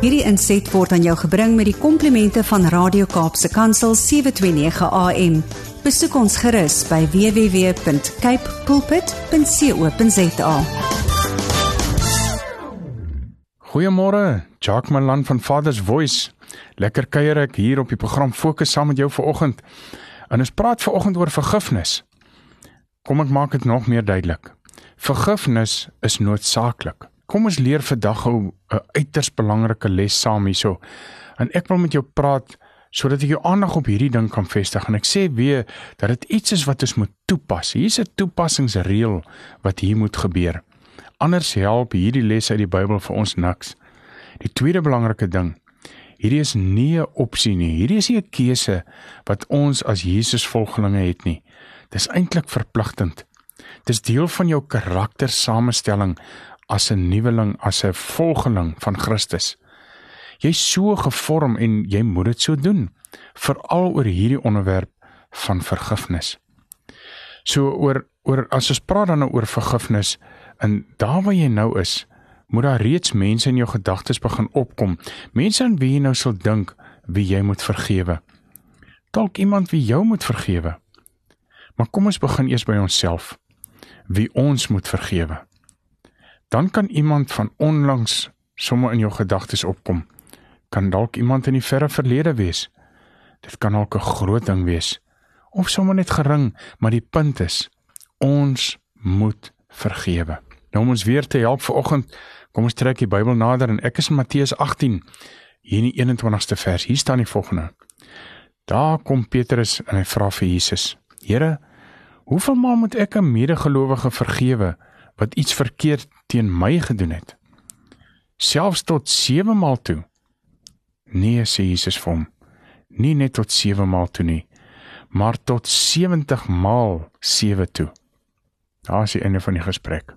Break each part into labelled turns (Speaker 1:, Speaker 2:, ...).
Speaker 1: Hierdie inset word aan jou gebring met die komplimente van Radio Kaapse Kansel 729 AM. Besoek ons gerus by www.cape pulpit.co.za.
Speaker 2: Goeiemôre, Jacques Malan van Father's Voice. Lekker kuier ek hier op die program Fokus saam met jou vanoggend. En ons praat vanoggend oor vergifnis. Kom ek maak dit nog meer duidelik. Vergifnis is noodsaaklik. Kom ons leer vandag 'n uiters belangrike les saam hierso. En ek wil met jou praat sodat ek jou aandag op hierdie ding kan vestig en ek sê weer dat dit iets is wat ons moet toepas. Hier's 'n toepassingsreël wat hier moet gebeur. Anders help hierdie les uit die Bybel vir ons niks. Die tweede belangrike ding, hierdie is nie 'n opsie nie. Hierdie is nie 'n keuse wat ons as Jesus volgelinge het nie. Dis eintlik verpligtend. Dis deel van jou karaktersamestelling as 'n nuweling, as 'n volgeling van Christus. Jy's so gevorm en jy moet dit so doen, veral oor hierdie onderwerp van vergifnis. So oor oor as ons praat dan oor vergifnis en daar waar jy nou is, moet daar reeds mense in jou gedagtes begin opkom. Mense aan wie jy nou sal dink wie jy moet vergewe. Dalk iemand wie jou moet vergewe. Maar kom ons begin eers by onsself wie ons moet vergewe. Dan kan iemand van onlangs sommer in jou gedagtes opkom. Kan dalk iemand in die verre verlede wees. Dit kan ook 'n groot ding wees of sommer net gering, maar die punt is ons moet vergewe. Nou om ons weer te help vanoggend, kom ons trek die Bybel nader en ek is in Matteus 18 hier in die 21ste vers. Hier staan die volgende. Daar kom Petrus en hy vra vir Jesus: "Here, Hoeveel maal moet ek 'n medegelowige vergewe wat iets verkeerd teen my gedoen het? Selfs tot 7 maal toe. Nee, sê Jesus vir hom. Nie net tot 7 maal toe nie, maar tot 70 maal 7 toe. Daar is die einde van die gesprek.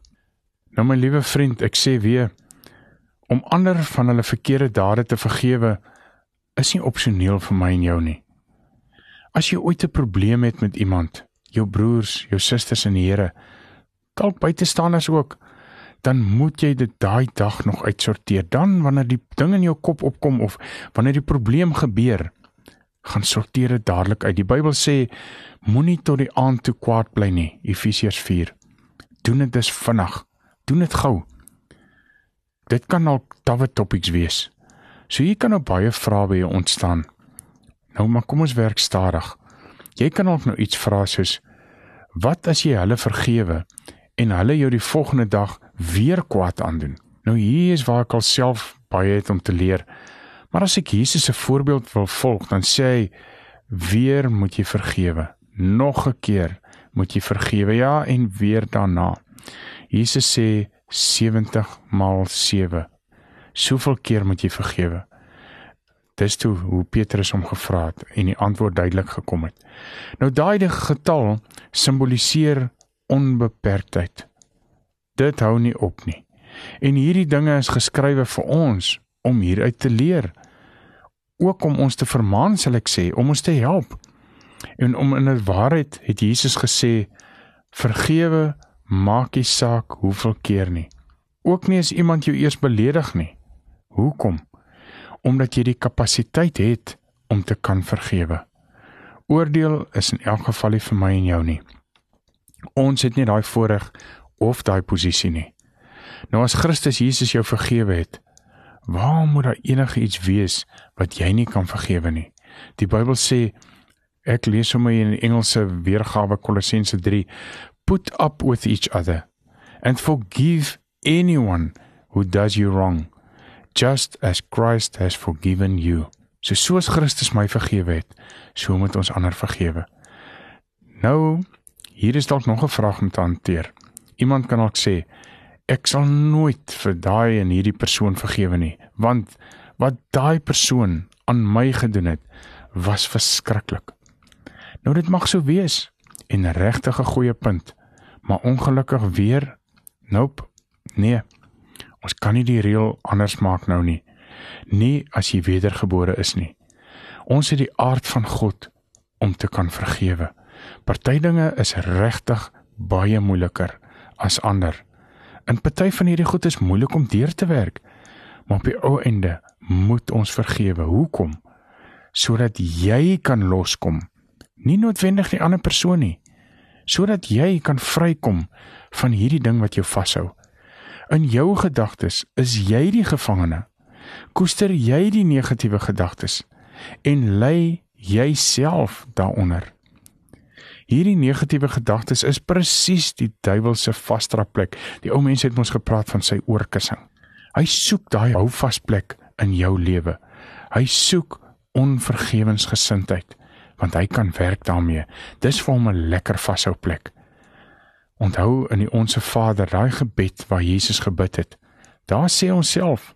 Speaker 2: Nou my liewe vriend, ek sê weer om ander van hulle verkeerde dade te vergewe is nie opsioneel vir my en jou nie. As jy ooit 'n probleem het met iemand, jou broers, jou susters in die Here, dalk buitestanders ook, dan moet jy dit daai dag nog uitsorteer. Dan wanneer die ding in jou kop opkom of wanneer die probleem gebeur, gaan sorteer dit dadelik uit. Die Bybel sê moenie tot die aand toe kwaad bly nie. Efesiërs 4. Doen dit dus vinnig. Doen dit gou. Dit kan dalk tawwe topics wees. So hier kan nou baie vrae by jou ontstaan. Nou maar kom ons werk stadig. Jy kan ook nou iets vra soos wat as jy hulle vergewe en hulle jou die volgende dag weer kwaad aandoen? Nou hier is waar ek alself baie het om te leer. Maar as ek Jesus se voorbeeld wil volg, dan sê hy weer moet jy vergewe. Nog 'n keer moet jy vergewe ja en weer daarna. Jesus sê 70 maal 7. Soveel keer moet jy vergewe. Dis toe hoe Petrus hom gevra het en die antwoord duidelik gekom het. Nou daai getal simboliseer onbeperktheid. Dit hou nie op nie. En hierdie dinge is geskrywe vir ons om hieruit te leer. Ook om ons te vermaan, sal ek sê, om ons te help. En om in 'n waarheid het Jesus gesê: "Vergewe, maak nie saak hoeveel keer nie." Ook nie as iemand jou eers beledig nie. Hoekom? omdat jy die kapasiteit het om te kan vergewe. Oordeel is in elk geval nie vir my en jou nie. Ons het nie daai voorreg of daai posisie nie. Nou as Christus Jesus jou vergewe het, waar moet daar enige iets wees wat jy nie kan vergewe nie? Die Bybel sê ek lees sommer in die Engelse weergawe Kolossense 3 put up with each other and forgive anyone who does you wrong just as Christ has forgiven you. So soos Christus my vergewe het, so moet ons ander vergewe. Nou, hier is dalk nog 'n vraag om te hanteer. Iemand kan dalk sê, ek sal nooit vir daai en hierdie persoon vergewe nie, want wat daai persoon aan my gedoen het, was verskriklik. Nou dit mag so wees en regtig 'n goeie punt, maar ongelukkig weer nope. Nee. Ons kan nie die reël anders maak nou nie. Nie as jy wedergebore is nie. Ons het die aard van God om te kan vergewe. Party dinge is regtig baie moeiliker as ander. In party van hierdie goed is moeilik om deur te werk. Maar op die ou einde moet ons vergewe. Hoekom? Sodat jy kan loskom. Nie noodwendig die ander persoon nie. Sodat jy kan vrykom van hierdie ding wat jou vashou. In jou gedagtes is jy die gevangene. Koester jy die negatiewe gedagtes en lê jouself daaronder. Hierdie negatiewe gedagtes is presies die duiwel se vasdraplek. Die ou mense het ons gepraat van sy oorkussing. Hy soek daai houvasplek in jou lewe. Hy soek onvergewensgesindheid want hy kan werk daarmee. Dis vir hom 'n lekker vashou plek. Onthou in die onsse Vader, daai gebed waar Jesus gebid het. Daar sê ons self: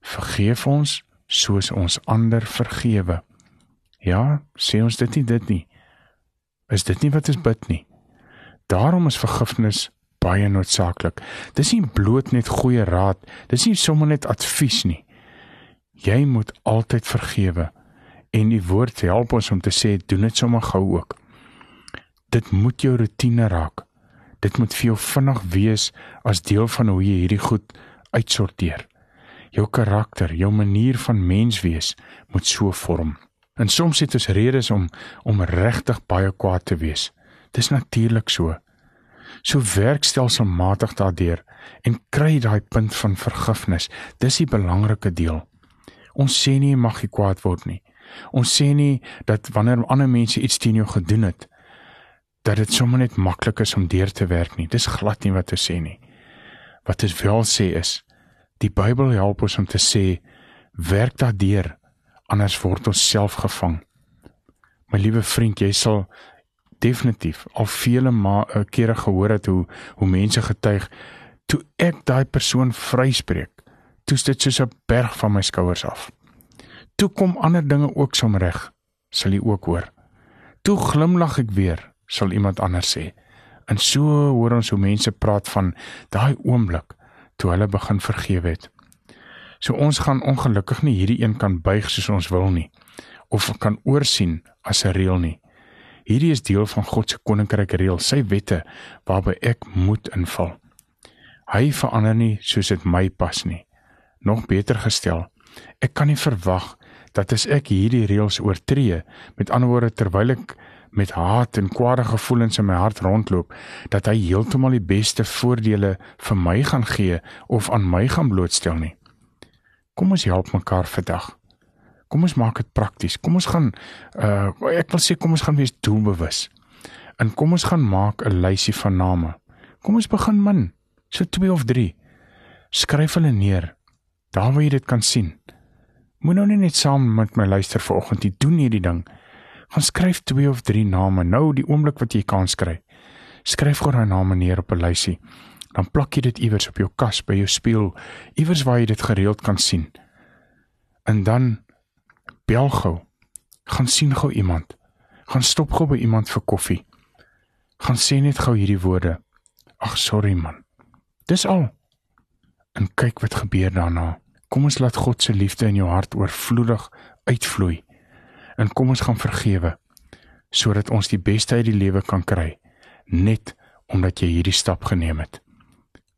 Speaker 2: Vergeef ons soos ons ander vergewe. Ja, sê ons dit nie dit nie. Is dit nie wat ons bid nie? Daarom is vergifnis baie noodsaaklik. Dis nie bloot net goeie raad, dis nie sommer net advies nie. Jy moet altyd vergewe en die woord help ons om te sê doen dit sommer gou ook. Dit moet jou rotine raak. Dit moet vir jou vinnig wees as deel van hoe jy hierdie goed uitsorteer. Jou karakter, jou manier van mens wees moet so vorm. En soms het ons redes om om regtig baie kwaad te wees. Dis natuurlik so. So werk stelselmatig daardeur en kry daai punt van vergifnis. Dis die belangrike deel. Ons sê nie jy mag nie kwaad word nie. Ons sê nie dat wanneer ander mense iets teen jou gedoen het dat dit sommer net maklik is om deur te werk nie. Dis glad nie wat ons sê nie. Wat ons wel sê is die Bybel help ons om te sê werk daardeur anders word ons self gevang. My liewe vriend, jy sal definitief al vele eh, kere gehoor het hoe hoe mense getuig toe ek daai persoon vryspreek. Toe dit soos 'n berg van my skouers af. Toe kom ander dinge ook som reg, sal jy ook hoor. Toe glimlag ek weer, sal iemand anders sê. En so hoor ons hoe mense praat van daai oomblik toe hulle begin vergewe het. So ons gaan ongelukkig nie hierdie een kan buig soos ons wil nie of kan oorsien as 'n reël nie. Hierdie is deel van God se koninkryk reël, sy wette waarby ek moet inval. Hy verander nie soos dit my pas nie. Nog beter gestel, ek kan nie verwag dat as ek hierdie reëls oortree, met ander woorde terwyl ek met haat en kwade gevoelens in my hart rondloop, dat hy heeltemal die beste voordele vir my gaan gee of aan my gaan blootstel nie. Kom ons help mekaar vandag. Kom ons maak dit prakties. Kom ons gaan uh ek wil sê kom ons gaan wees doelbewus. En kom ons gaan maak 'n lysie van name. Kom ons begin min, so 2 of 3. Skryf hulle neer. Daar waar jy dit kan sien. Moet nou nie net saam met my luister vanoggend nie. Doen hierdie ding. Gaan skryf 2 of 3 name nou die oomblik wat jy kan skryf. Skryf gou daai name neer op 'n lysie dan plak jy dit iewers op jou kas by jou spieël, iewers waar jy dit gereeld kan sien. En dan bel gou. Gaan sien gou iemand. Gaan stop gou by iemand vir koffie. Gaan sê net gou hierdie woorde. Ag sorry man. Dis al. En kyk wat gebeur daarna. Kom ons laat God se liefde in jou hart oorvloedig uitvloei. En kom ons gaan vergewe sodat ons die beste uit die lewe kan kry net omdat jy hierdie stap geneem het.